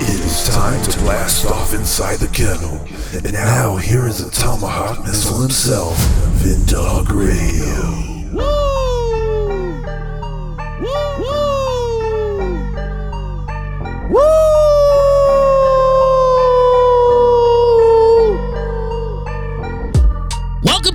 It is time to blast off inside the kennel. And now here is the tomahawk missile himself, Vindog Radio.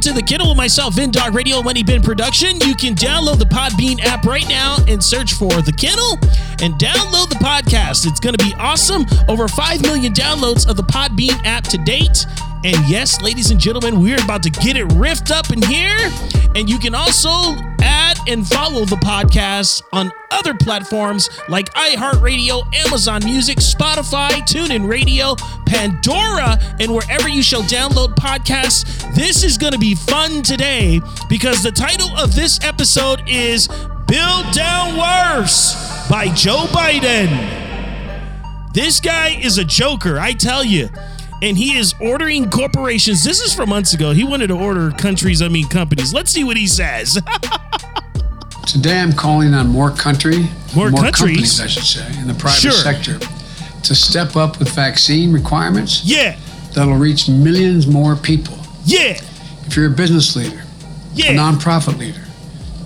To the Kennel with myself, Vindog Radio, Money Bin Production. You can download the Podbean app right now and search for the Kennel and download the podcast. It's going to be awesome. Over 5 million downloads of the Podbean app to date. And yes, ladies and gentlemen, we're about to get it riffed up in here. And you can also and follow the podcast on other platforms like iHeartRadio, Amazon Music, Spotify, TuneIn Radio, Pandora, and wherever you shall download podcasts. This is going to be fun today because the title of this episode is Build Down Worse by Joe Biden. This guy is a joker, I tell you. And he is ordering corporations. This is from months ago. He wanted to order countries, I mean companies. Let's see what he says. Today, I'm calling on more country, More countries? companies, I should say, in the private Sure. sector, to step up with vaccine requirements yeah, that'll reach millions more people. yeah, If you're a business leader, yeah. a nonprofit leader,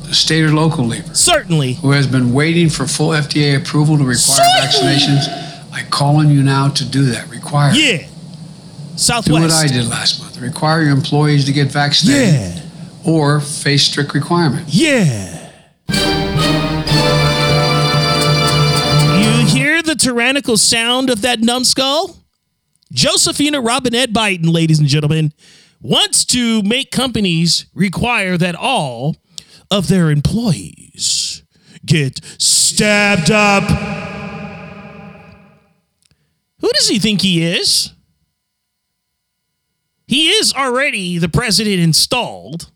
a state or local leader Certainly. who has been waiting for full FDA approval to require Certainly. vaccinations, I call on you now to do that. Require. Yeah. Do Southwest. what I did last month. Require your employees to get vaccinated Yeah. or face strict requirements. Yeah. Tyrannical sound of that numbskull? Josephina Robinette Biden, ladies and gentlemen, wants to make companies require that all of their employees get stabbed up. Who does he think he is? He is already the president installed.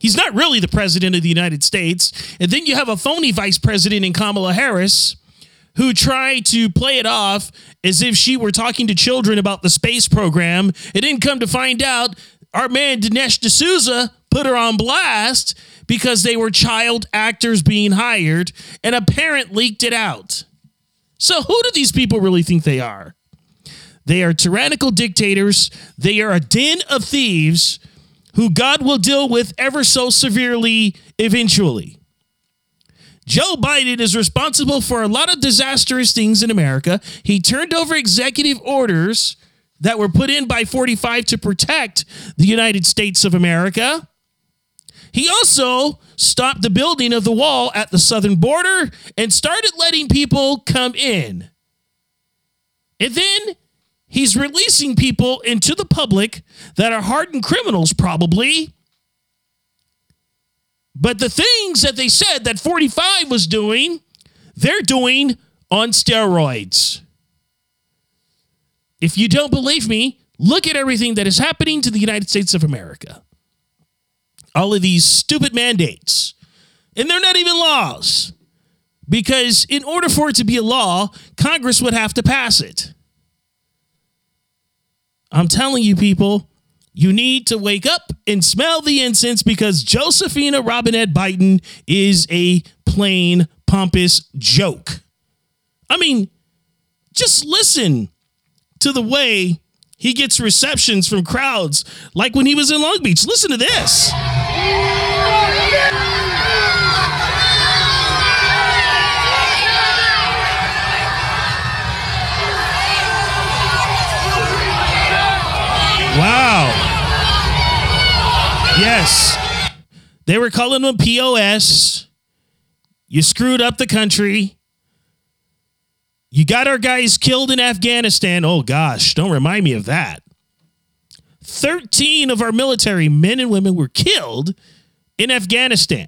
He's not really the president of the United States. And then you have a phony vice president in Kamala Harris who tried to play it off as if she were talking to children about the space program. It didn't come to find out our man Dinesh D'Souza put her on blast because they were child actors being hired and a parent leaked it out. So who do these people really think they are? They are tyrannical dictators. They are a den of thieves who God will deal with ever so severely eventually. Joe Biden is responsible for a lot of disastrous things in America. He turned over executive orders that were put in by 45 to protect the United States of America. He also stopped the building of the wall at the southern border and started letting people come in. And then he's releasing people into the public that are hardened criminals, probably. But the things that they said that 45 was doing, they're doing on steroids. If you don't believe me, look at everything that is happening to the United States of America. All of these stupid mandates. And they're not even laws. Because in order for it to be a law, Congress would have to pass it. I'm telling you, people, you need to wake up and smell the incense because Josephina Robinette Biden is a plain pompous joke. I mean, just listen to the way he gets receptions from crowds, like when he was in Long Beach. Listen to this. Wow. Yes. They were calling them POS. You screwed up the country. You got our guys killed in Afghanistan. Oh gosh, don't remind me of that. 13 of our military men and women were killed in Afghanistan.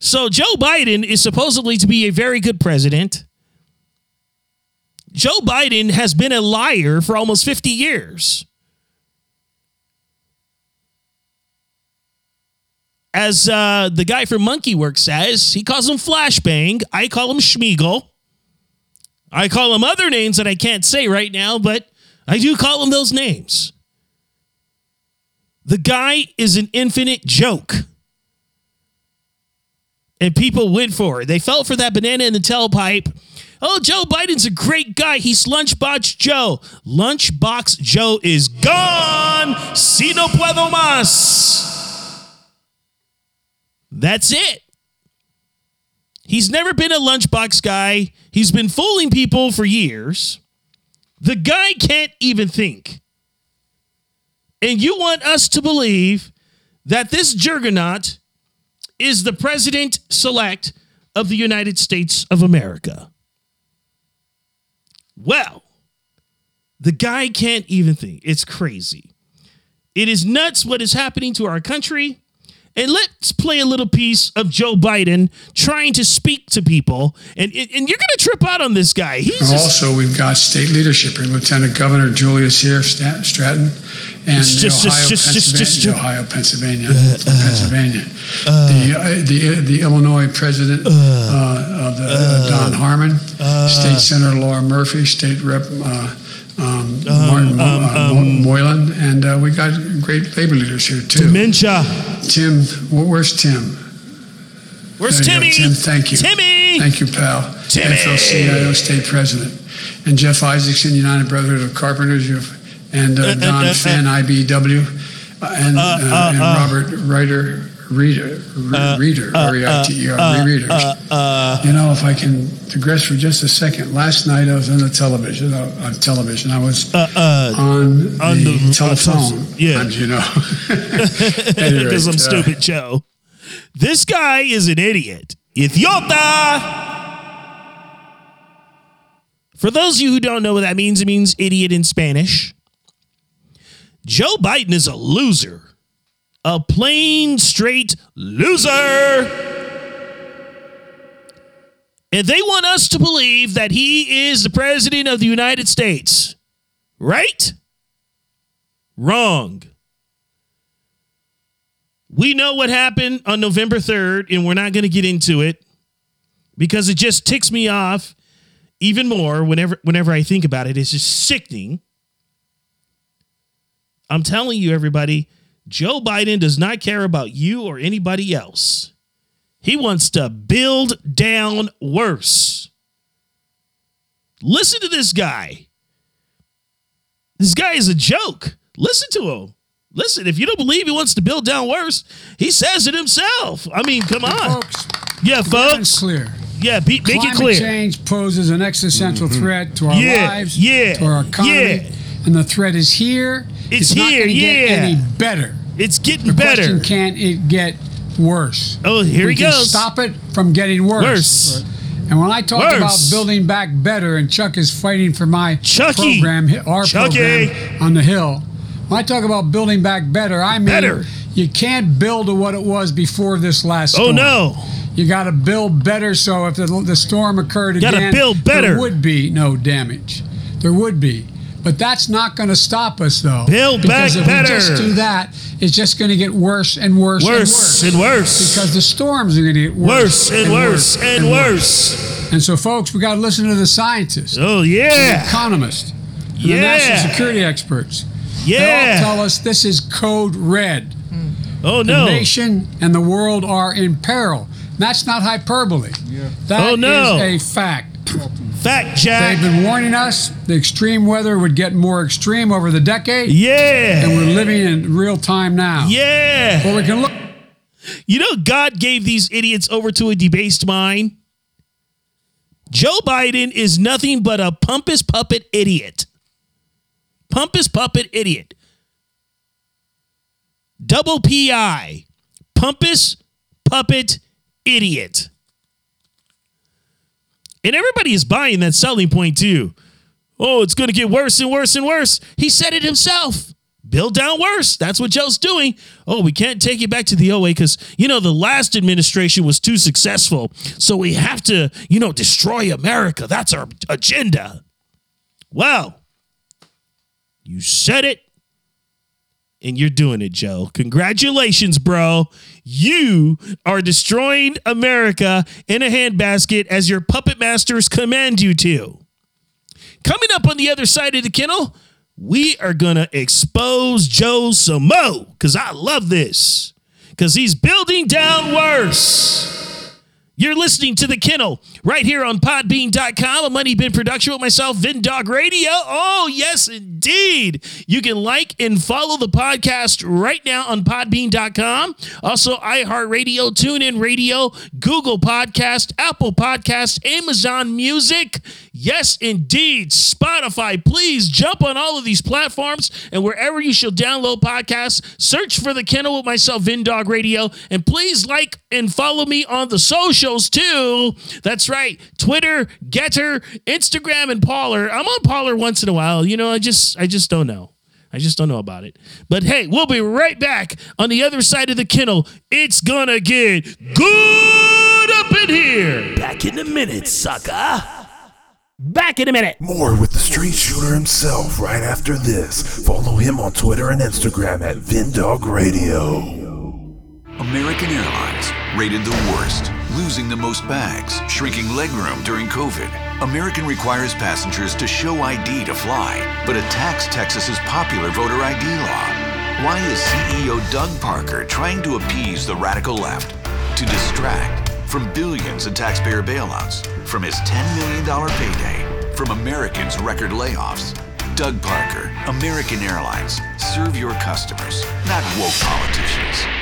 So Joe Biden is supposedly to be a very good president. Joe Biden has been a liar for almost 50 years. As uh, the guy from Monkey Werx says, he calls him Flashbang. I call him Schmiegel. I call him other names that I can't say right now, but I do call him those names. The guy is an infinite joke. and people went for it. They fell for that banana in the tailpipe. Oh, Joe Biden's a great guy. He's Lunchbox Joe. Lunchbox Joe is gone. Si no puedo más. That's it. He's never been a lunchbox guy. He's been fooling people for years. The guy can't even think. And you want us to believe that this juggernaut is the president select of the United States of America. Well, the guy can't even think. It's crazy. It is nuts what is happening to our country. And let's play a little piece of Joe Biden trying to speak to people. And, and you're going to trip out on this guy. He's just, Also, we've got state leadership here. Lieutenant Governor Julius here, Stat- Stratton, and Just- just- Ohio, just- just- just- Pennsylvania, Ohio, Pennsylvania, uh, Pennsylvania. Uh, the, uh, the uh, the Illinois president, uh, of the, uh, Don Harmon, State Senator Laura Murphy, State Rep. Uh, um, Martin Mo- uh, Mo- Moylan, and uh, we got great labor leaders here too. dementia. Tim, where's Tim? Where's There Timmy? Tim, thank you. Timmy. Thank you, pal. Timmy. FLCIO State President. And Jeff Isaacson, United Brotherhood of Carpenters, and uh, Don uh, Fenn, IBW, uh, and, uh, and Robert Ryder, Reader, Re- uh, Reader, uh, uh, R-E-I-T-E-R, readers. You know, if I can digress for just a second, last night I was on the television, uh, on television, I was on, on the, the- telephone. yeah. You know. Because I'm uh, stupid, Joe. This guy is an idiot. Idiota! For those of you who don't know what that means, it means idiot in Spanish. Joe Biden is a loser. A plain, straight loser. And they want us to believe that he is the president of the United States. Right? Wrong. We know what happened on November 3rd, and we're not going to get into it because it just ticks me off even more whenever whenever I think about it. It's just sickening. I'm telling you, everybody, Joe Biden does not care about you or anybody else. He wants to build down worse. Listen to this guy. This guy is a joke. Listen to him. Listen, if you don't believe he wants to build down worse, he says it himself. I mean, come on. Folks, Yeah, it's folks. clear. Yeah, be, make Climate it clear. change poses an existential mm-hmm. threat to our Yeah, lives, yeah, to our economy, yeah. and the threat is here. It's not here, gonna get any better. It's getting The better. question: Can it get worse? Oh, here we he can goes. Stop it from getting worse. Worse. And when I talk Worse. about building back better, and Chuck is fighting for my Chucky. program, our Chucky. program on the Hill. When I talk about building back better, I mean Better. you can't build to what it was before this last oh, Storm. Oh no. You got to build better so if the, the storm occurred Gotta again, build better. there would be no damage. There would be. But that's not going to stop us, though. Build because back if better. we just do that, it's just going to get worse and worse, Worse and worse and worse. worse. Because the storms are going to get worse, Worse and worse and worse. And so, folks, we got to listen to the scientists, Oh yeah, the economists, and the national security experts. They all Yeah. tell us this is code red. Hmm. Oh no, The nation and the world are in peril. That's not hyperbole. That Oh, no. is a fact. Fact Jack. They've been warning us the extreme weather would get more extreme over the decade, Yeah. and we're living in real time now. Yeah. Well, we can look You know, God gave these idiots over to a debased mind. Joe Biden is nothing but a pompous puppet idiot. Pompous puppet idiot. Double PI. Pompous puppet idiot. And everybody is buying that selling point too. Oh, it's going to get worse and worse and worse. He said it himself. Build down worse. That's what Joe's doing. Oh, we can't take it back to the OA because, you know, the last administration was too successful. So we have to, you know, destroy America. That's our agenda. Well, you said it and you're doing it, Joe. Congratulations, bro. You are destroying America in a handbasket as your puppet masters command you to. Coming up on the other side of the kennel, we are going to expose Joe Samo because I love this because he's building down worse. You're listening to The Kennel right here on podbean.com, a Money Bin production with myself, Vin Dog Radio. Oh, yes, indeed. You can like and follow the podcast right now on podbean.com. Also, iHeartRadio, TuneIn Radio, Google Podcast, Apple Podcast, Amazon Music. Yes, indeed. Spotify. Please jump on all of these platforms and wherever you shall download podcasts, search for The Kennel with myself, Vin Dog Radio. And please like and follow me on the socials too. That's right. Twitter, Gettr, Instagram, and Parler. I'm on Parler once in a while. You know, I just I just don't know. I just don't know about it. But hey, we'll be right back on the other side of the kennel. It's gonna get good up in here. Back in a minute, sucker. Back in a minute. More with the street shooter himself right after this. Follow him on Twitter and Instagram at Vindog Radio. American Airlines rated the worst, losing the most bags, shrinking legroom during COVID. American requires passengers to show ID to fly, but attacks Texas's popular voter ID law. Why is CEO Doug Parker trying to appease the radical left? To distract from billions in taxpayer bailouts, from his $10 million payday, from Americans' record layoffs. Doug Parker, American Airlines. Serve your customers, not woke politicians.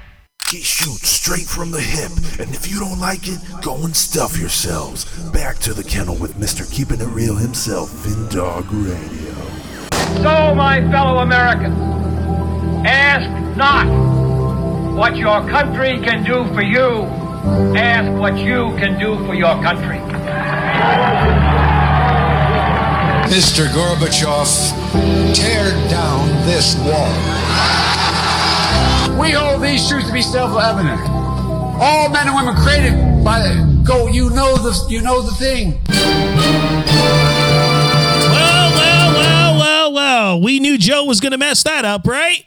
He shoots straight from the hip, and if you don't like it, go and stuff yourselves. Back to the kennel with Mr. Keeping It Real himself, Vindog Radio. So, my fellow Americans, ask not what your country can do for you, ask what you can do for your country. Mr. Gorbachev, tear down this wall. We hold these truths to be self-evident. All men and women created by the go. You know the you know the thing. Well, well, well, well, well. We knew Joe was going to mess that up, right?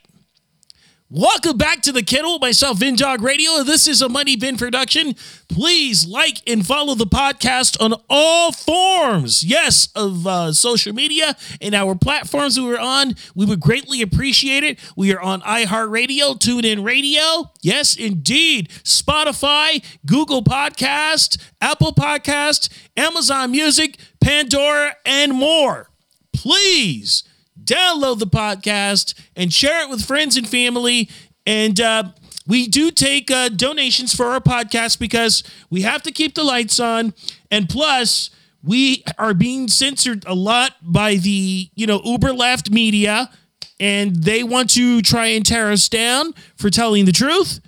Welcome back to the kennel, myself, Vindog Radio. This is a Money Bin production. Please like and follow the podcast on all forms, yes, of uh, social media and our platforms we are on. We would greatly appreciate it. We are on iHeartRadio, TuneIn Radio, yes, indeed, Spotify, Google Podcast, Apple Podcast, Amazon Music, Pandora, and more. Please download the podcast and share it with friends and family. And uh, we do take uh, donations for our podcast because we have to keep the lights on. And plus, we are being censored a lot by the, you know, uber left media, and they want to try and tear us down for telling the truth.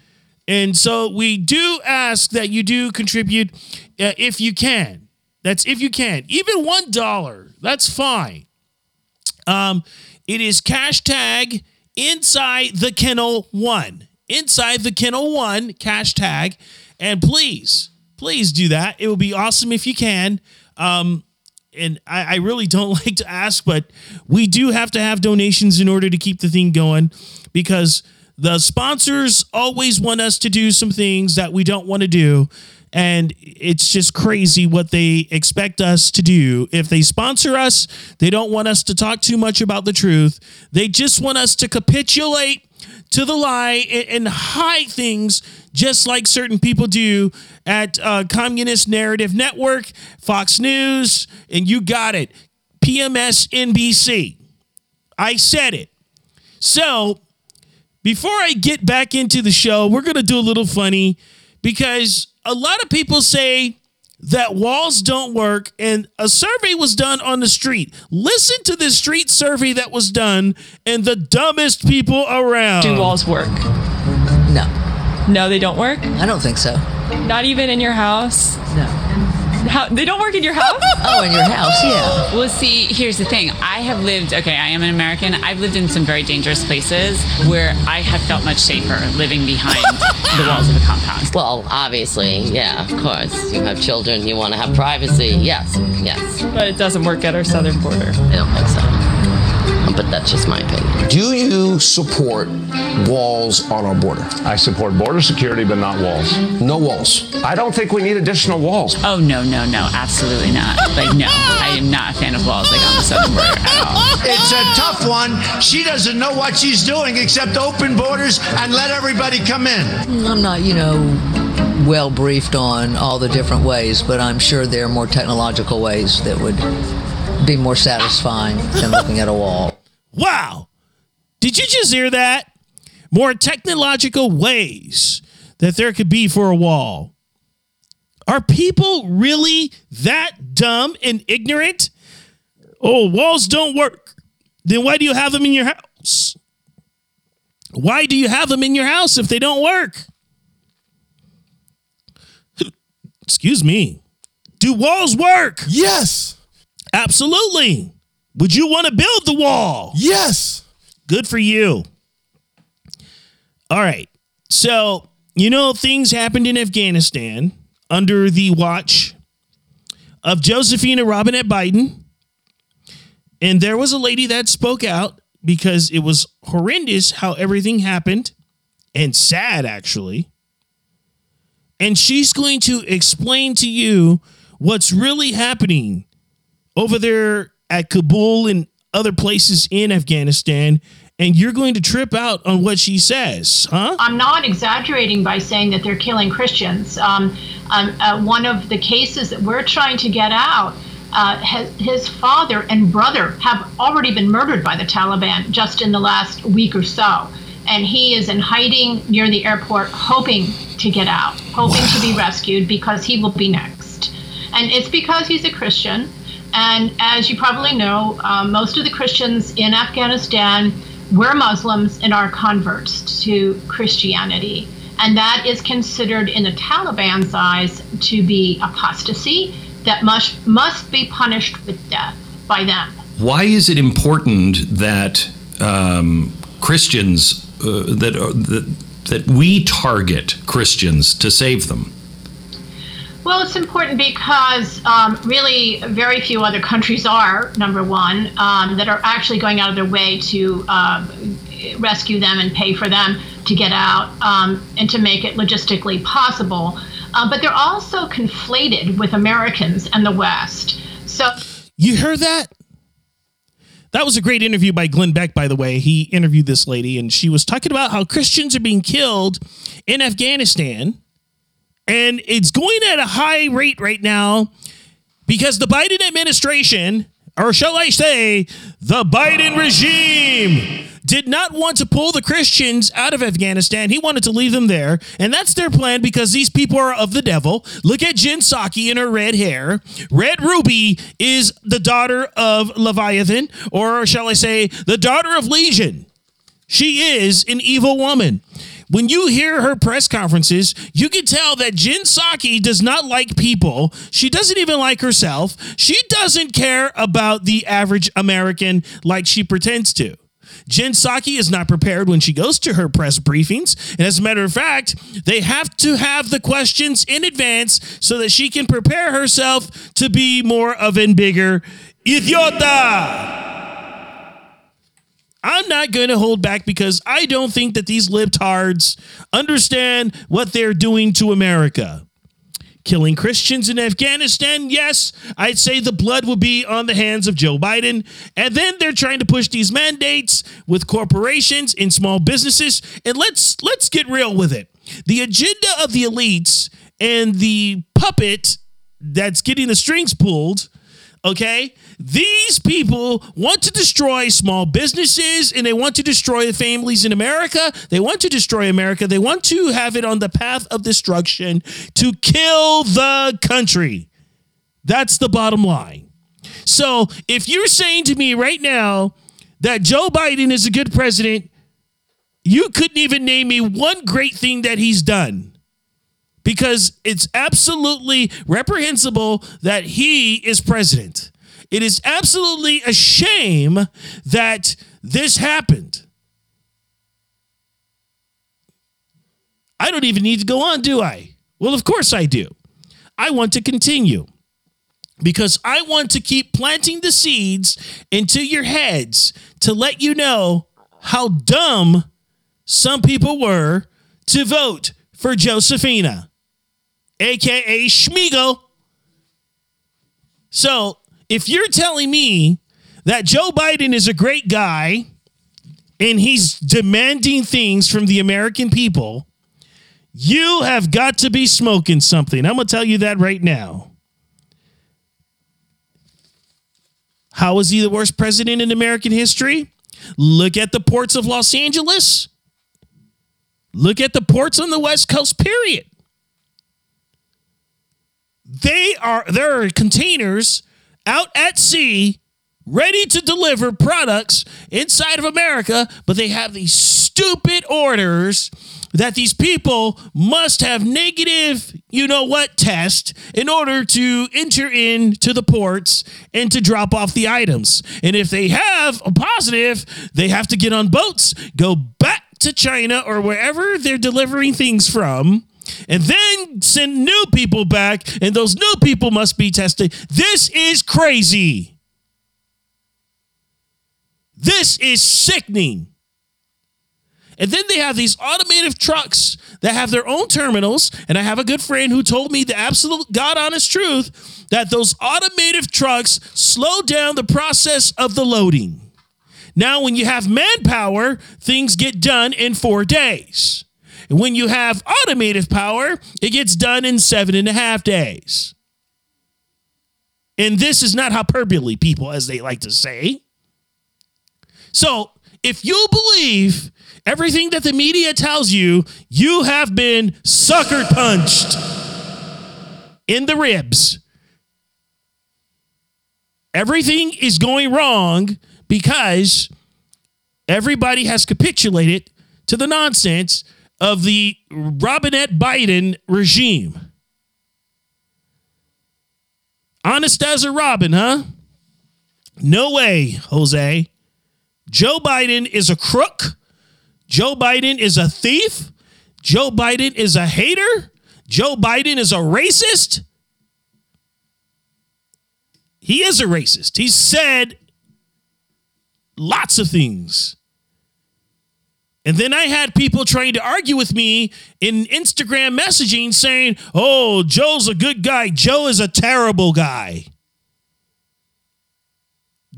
And so we do ask that you do contribute uh, if you can. That's if you can. Even $1, that's fine. Um, it is cash tag inside the kennel one. Inside the kennel one, cash tag. And please, please do that. It would be awesome if you can. Um, and I, I really don't like to ask, but we do have to have donations in order to keep the thing going because the sponsors always want us to do some things that we don't want to do. And it's just crazy what they expect us to do. If they sponsor us, they don't want us to talk too much about the truth. They just want us to capitulate to the lie and, hide things just like certain people do at uh, Communist Narrative Network, Fox News, and you got it, PMS NBC. I said it. So before I get back into the show, we're going to do a little funny because a lot of people say that walls don't work and a survey was done on the street. Listen to this street survey that was done and the dumbest people around. Do walls work? No, No, they don't work. I don't think so. Not even in your house. No. How, they don't work in your house. Oh, in your house, yeah. Well, see, here's the thing. I have lived, okay, I am an American. I've lived in some very dangerous places where I have felt much safer living behind the walls of a compound. Well, obviously, yeah, of course. You have children, you want to have privacy. Yes, yes. But it doesn't work at our southern border. I don't think so. But that's just my opinion. Do you support walls on our border? I support border security, but not walls. No walls. I don't think we need additional walls. Oh, no, no, no, absolutely not. Like, no, I am not a fan of walls like on the southern border at all. It's a tough one. She doesn't know what she's doing except open borders and let everybody come in. I'm not, you know, well briefed on all the different ways, but I'm sure there are more technological ways that would be more satisfying than looking at a wall. Wow. Did you just hear that? More technological ways that there could be for a wall. Are people really that dumb and ignorant? Oh, walls don't work. Then why do you have them in your house? Why do you have them in your house if they don't work? Excuse me. Do walls work? Yes. Absolutely. Would you want to build the wall? Yes. Good for you. All right. So, you know, things happened in Afghanistan under the watch of Josephine and Robinette Biden. And there was a lady that spoke out because it was horrendous how everything happened and sad, actually. And she's going to explain to you what's really happening over there at Kabul and other places in Afghanistan. And you're going to trip out on what she says, huh? I'm not exaggerating by saying that they're killing Christians. Um, um, uh, one of the cases that we're trying to get out, uh, his, his father and brother have already been murdered by the Taliban just in the last week or so. And he is in hiding near the airport, hoping to get out, hoping wow. to be rescued because he will be next. And it's because he's a Christian. And as you probably know, um, most of the Christians in Afghanistan were Muslims and are converts to Christianity. And that is considered in the Taliban's eyes to be apostasy that must, must be punished with death by them. Why is it important that um, Christians, uh, that, uh, that, that we target Christians to save them? Well, it's important because um, really very few other countries are, number one, um, that are actually going out of their way to uh, rescue them and pay for them to get out um, and to make it logistically possible. Uh, but they're also conflated with Americans and the West. So you heard that? That was a great interview by Glenn Beck, by the way. He interviewed this lady, and she was talking about how Christians are being killed in Afghanistan and it's going at a high rate right now because the Biden administration, or shall I say, the Biden regime, did not want to pull the Christians out of Afghanistan. He wanted to leave them there. And that's their plan because these people are of the devil. Look at Jen Psaki in her red hair. Red Ruby is the daughter of Leviathan, or shall I say, the daughter of Legion. She is an evil woman. When you hear her press conferences, you can tell that Jen Psaki does not like people. She doesn't even like herself. She doesn't care about the average American like she pretends to. Jen Psaki is not prepared when she goes to her press briefings. And as a matter of fact, they have to have the questions in advance so that she can prepare herself to be more of a bigger idiota. I'm not going to hold back because I don't think that these libtards understand what they're doing to America. Killing Christians in Afghanistan, yes, I'd say the blood will be on the hands of Joe Biden. And then they're trying to push these mandates with corporations and small businesses. And let's let's get real with it. The agenda of the elites and the puppet that's getting the strings pulled Okay? These people want to destroy small businesses and they want to destroy the families in America. They want to destroy America. They want to have it on the path of destruction to kill the country. That's the bottom line. So if you're saying to me right now that Joe Biden is a good president, you couldn't even name me one great thing that he's done because it's absolutely reprehensible that he is president. It is absolutely a shame that this happened. I don't even need to go on, do I? Well, of course I do. I want to continue because I want to keep planting the seeds into your heads to let you know how dumb some people were to vote for Josephina, aka Schmiegel. So if you're telling me that Joe Biden is a great guy and he's demanding things from the American people, you have got to be smoking something. I'm going to tell you that right now. How is he the worst president in American history? Look at the ports of Los Angeles. Look at the ports on the West Coast, period. They are there are containers out at sea ready to deliver products inside of America, but they have these stupid orders that these people must have negative, you know what, test in order to enter into the ports and to drop off the items. And if they have a positive, they have to get on boats, go back to China or wherever they're delivering things from. And then send new people back, and those new people must be tested. This is crazy. This is sickening. And then they have these automated trucks that have their own terminals. And I have a good friend who told me the absolute God honest truth that those automated trucks slow down the process of the loading. Now, when you have manpower, things get done in four days. When you have automated power, it gets done in seven and a half days. And this is not hyperbole, people, as they like to say. So, if you believe everything that the media tells you, you have been sucker punched in the ribs. Everything is going wrong because everybody has capitulated to the nonsense of the Robinette Biden regime. Honest as a robin, huh? No way, Jose. Joe Biden is a crook. Joe Biden is a thief. Joe Biden is a hater. Joe Biden is a racist. He is a racist. He said lots of things. And then I had people trying to argue with me in Instagram messaging saying, oh, Joe's a good guy. Joe is a terrible guy.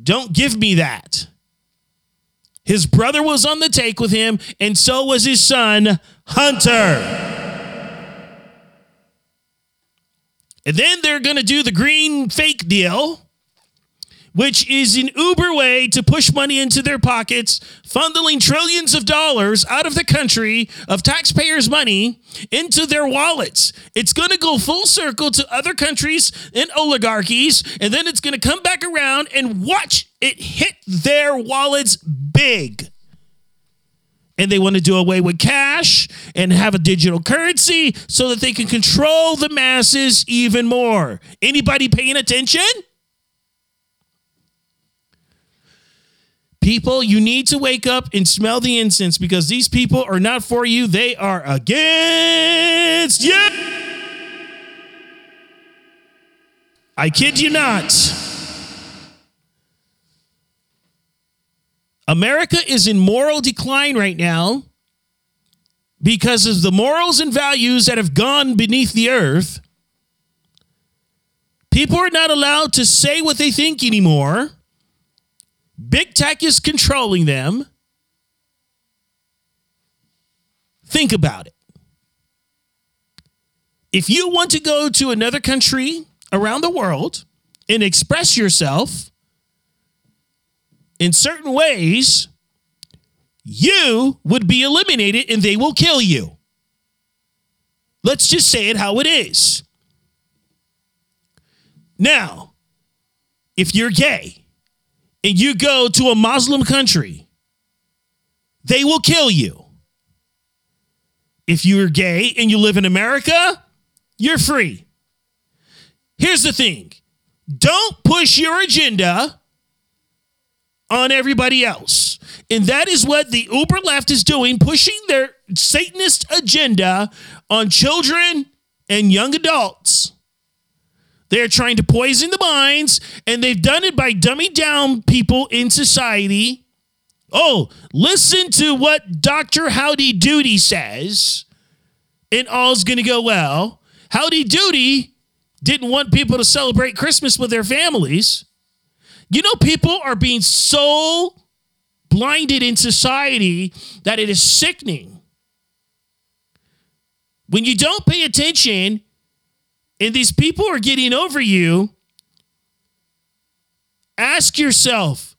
Don't give me that. His brother was on the take with him, and so was his son, Hunter. And then they're going to do the green fake deal which is an uber way to push money into their pockets, funneling trillions of dollars out of the country of taxpayers' money into their wallets. It's going to go full circle to other countries and oligarchies, and then it's going to come back around and watch it hit their wallets big and they want to do away with cash and have a digital currency so that they can control the masses even more. Anybody paying attention? People, you need to wake up and smell the incense because these people are not for you, they are against you. I kid you not. America is in moral decline right now because of the morals and values that have gone beneath the earth. People are not allowed to say what they think anymore. Big tech is controlling them. Think about it. If you want to go to another country around the world and express yourself in certain ways, you would be eliminated and they will kill you. Let's just say it how it is. Now, if you're gay and you go to a Muslim country, they will kill you. If you're gay and you live in America, you're free. Here's the thing don't push your agenda on everybody else. And that is what the uber left is doing, pushing their Satanist agenda on children and young adults. They're trying to poison the minds, and they've done it by dumbing down people in society. Oh, listen to what Dr. Howdy Doody says, and all's going to go well. Howdy Doody didn't want people to celebrate Christmas with their families. You know, people are being so blinded in society that it is sickening. When you don't pay attention and these people are getting over you, ask yourself,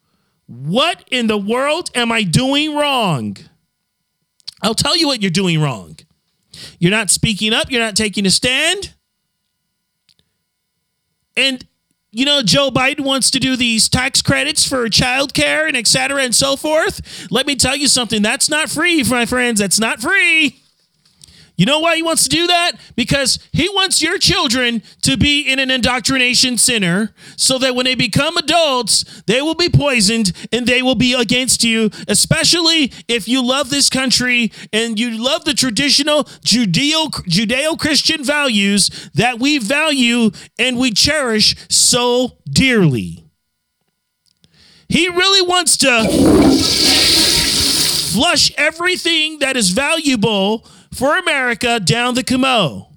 what in the world am I doing wrong? I'll tell you what you're doing wrong. You're not speaking up, you're not taking a stand. And you know, Joe Biden wants to do these tax credits for childcare and et cetera and so forth. Let me tell you something. That's not free, my friends. That's not free. You know why he wants to do that? Because he wants your children to be in an indoctrination center so that when they become adults, they will be poisoned and they will be against you, especially if you love this country and you love the traditional Judeo Judeo-Christian values that we value and we cherish so dearly. He really wants to flush everything that is valuable for America down the Camo.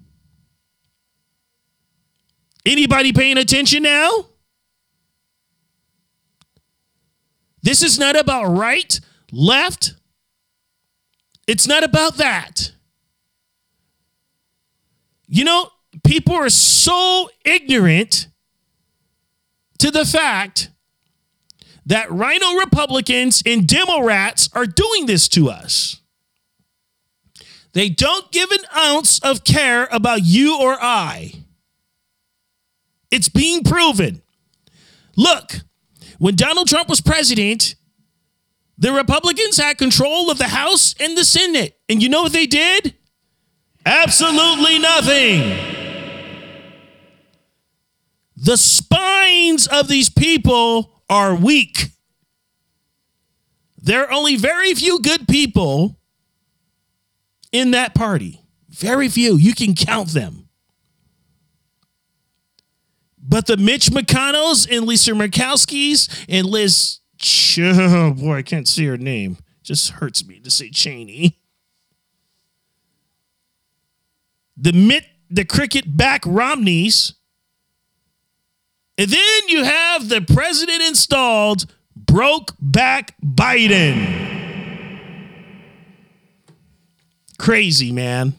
Anybody paying attention now? This is not about right, left. It's not about that. You know, people are so ignorant to the fact that RINO Republicans and demo rats are doing this to us. They don't give an ounce of care about you or I. It's being proven. Look, when Donald Trump was president, the Republicans had control of the House and the Senate. And you know what they did? Absolutely nothing. The spines of these people are weak. There are only very few good people in that party. Very few. You can count them. But the Mitch McConnells and Lisa Murkowski's and Liz, oh boy, I can't see her name. Just hurts me to say Cheney. The Mitt, the cricket back Romneys. And then you have the president installed, broke back Biden. Crazy, man.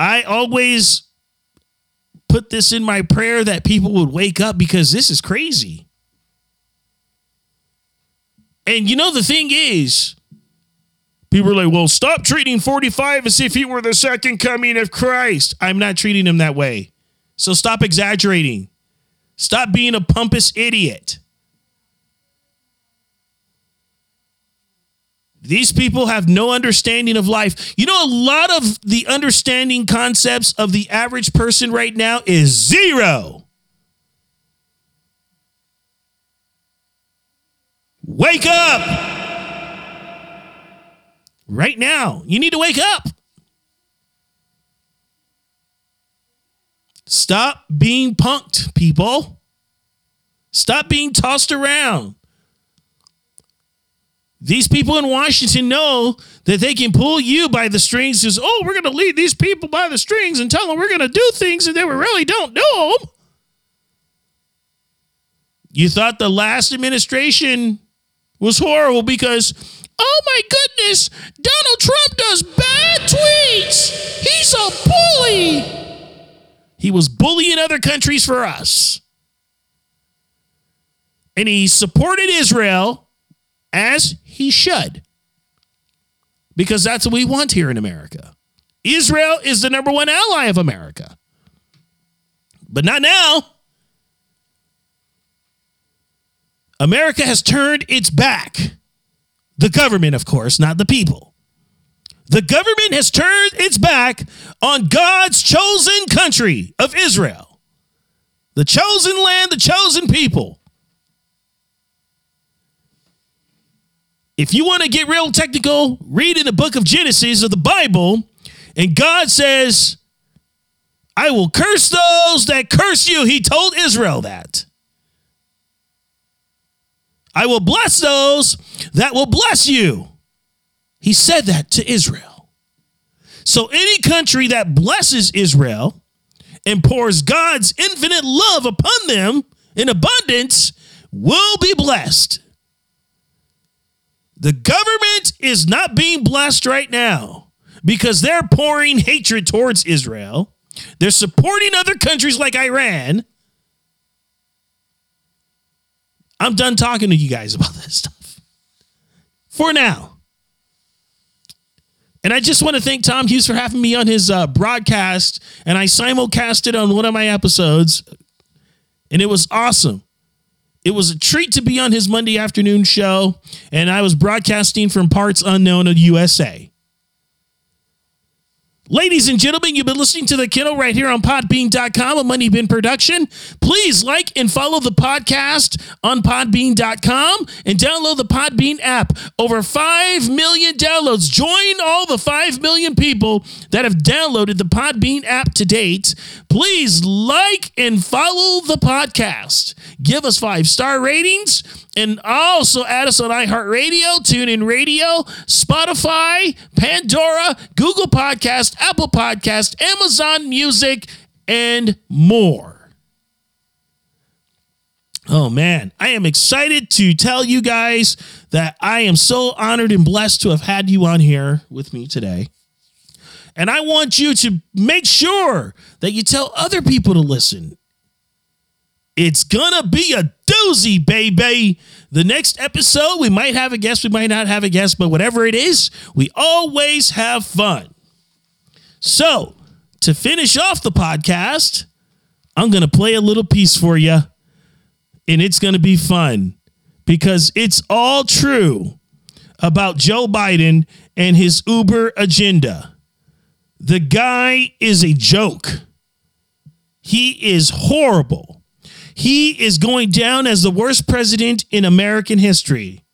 I always put this in my prayer that people would wake up because this is crazy. And you know, the thing is, people are like, well, stop treating 45 as if he were the second coming of Christ. I'm not treating him that way. So stop exaggerating. Stop being a pompous idiot. These people have no understanding of life. You know, a lot of the understanding concepts of the average person right now is zero. Wake up! Right now. You need to wake up. Stop being punked, people. Stop being tossed around. These people in Washington know that they can pull you by the strings. Says, "Oh, we're going to lead these people by the strings and tell them we're going to do things that they really don't do. You thought the last administration was horrible because, oh my goodness, Donald Trump does bad tweets. He's a bully. He was bullying other countries for us. And he supported Israel as he should. Because that's what we want here in America. Israel is the number one ally of America. But not now. America has turned its back. The government, of course, not the people. The government has turned its back on God's chosen country of Israel, the chosen land, the chosen people. If you want to get real technical, read in the book of Genesis of the Bible, and God says, I will curse those that curse you. He told Israel that. I will bless those that will bless you. He said that to Israel. So any country that blesses Israel and pours God's infinite love upon them in abundance will be blessed. The government is not being blessed right now because they're pouring hatred towards Israel. They're supporting other countries like Iran. I'm done talking to you guys about this stuff for now. And I just want to thank Tom Hughes for having me on his uh, broadcast. And I simulcasted on one of my episodes, and it was awesome. It was a treat to be on his Monday afternoon show, and I was broadcasting from parts unknown of USA. Ladies and gentlemen, you've been listening to The Kennel right here on Podbean.com, a Money Bin production. Please like and follow the podcast on Podbean.com and download the Podbean app. Over 5 million downloads. Join all the 5 million people that have downloaded the Podbean app to date. Please like and follow the podcast. Give us five star ratings and also add us on iHeartRadio, TuneIn Radio, Spotify, Pandora, Google Podcast, Apple Podcast, Amazon Music, and more. Oh man, I am excited to tell you guys that I am so honored and blessed to have had you on here with me today. And I want you to make sure that you tell other people to listen. It's gonna be a doozy, baby. The next episode, we might have a guest, we might not have a guest, but whatever it is, we always have fun. So, to finish off the podcast, I'm gonna play a little piece for you, and it's gonna be fun because it's all true about Joe Biden and his Uber agenda. The guy is a joke. He is horrible. He is going down as the worst president in American history.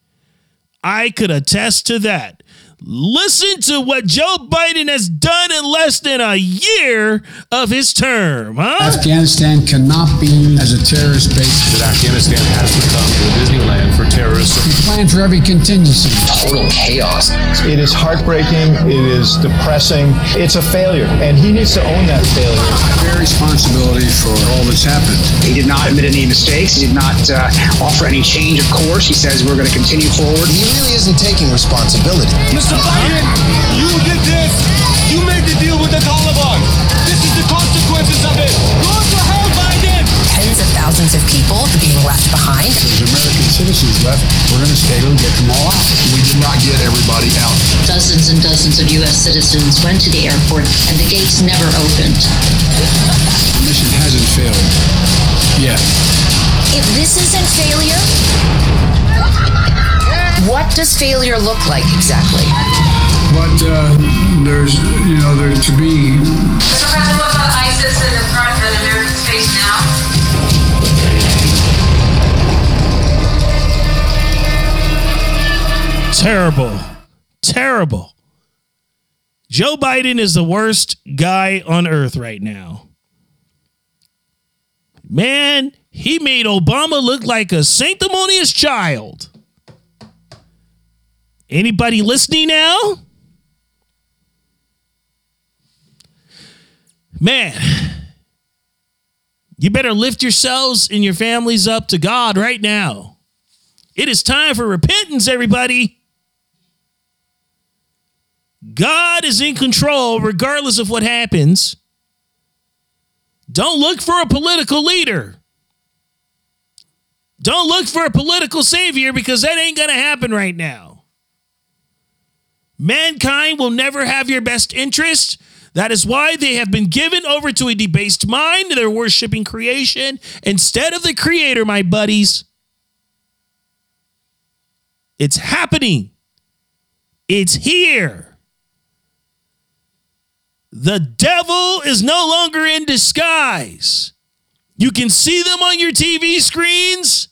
I could attest to that. Listen to what Joe Biden has done in less than a year of his term, huh? Afghanistan cannot be used as a terrorist base. That Afghanistan has become the Disneyland for terrorists. We plan for every contingency. Total chaos. It is heartbreaking. It is depressing. It's a failure, and he needs to own that failure. Bear responsibility for all that's happened. He did not admit any mistakes. He did not uh, offer any change of course. He says we're going to continue forward. He really isn't taking responsibility. Mr. Biden, you did this. You made the deal with the Taliban. This is the consequences of it. Thousands of people being left behind. There's American citizens left. We're going to stay and get them all out. We did not get everybody out. Dozens and dozens of U.S. citizens went to the airport and the gates never opened. The mission hasn't failed yet. If this isn't failure, what does failure look like exactly? But uh, there's, you know, there to be. Mr. President, what about ISIS and the threat that Americans face now? Terrible. Terrible. Joe Biden is the worst guy on earth right now. Man, he made Obama look like a sanctimonious child. Anybody listening now? Man, you better lift yourselves and your families up to God right now. It is time for repentance, everybody. God is in control regardless of what happens. Don't look for a political leader. Don't look for a political savior because that ain't going to happen right now. Mankind will never have your best interest. That is why they have been given over to a debased mind. They're worshiping creation instead of the creator, my buddies. It's happening. It's here. The devil is no longer in disguise. You can see them on your TV screens.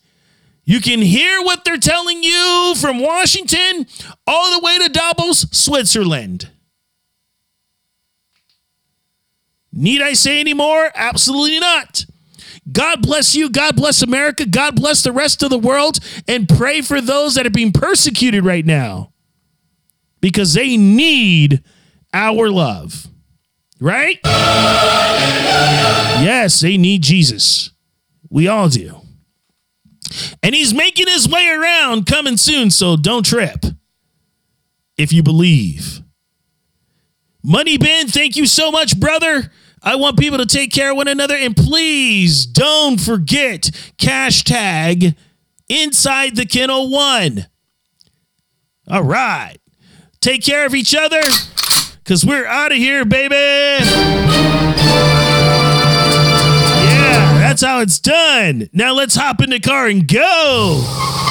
You can hear what they're telling you from Washington all the way to Davos, Switzerland. Need I say any more? Absolutely not. God bless you. God bless America. God bless the rest of the world. And pray for those that are being persecuted right now because they need our love. Right? Yes, they need Jesus. We all do. And he's making his way around coming soon, so don't trip if you believe. Money Bin, thank you so much, brother. I want people to take care of one another. And please don't forget cash tag inside the kennel one. All right. Take care of each other because we're out of here, baby. Yeah, that's how it's done. Now let's hop in the car and go.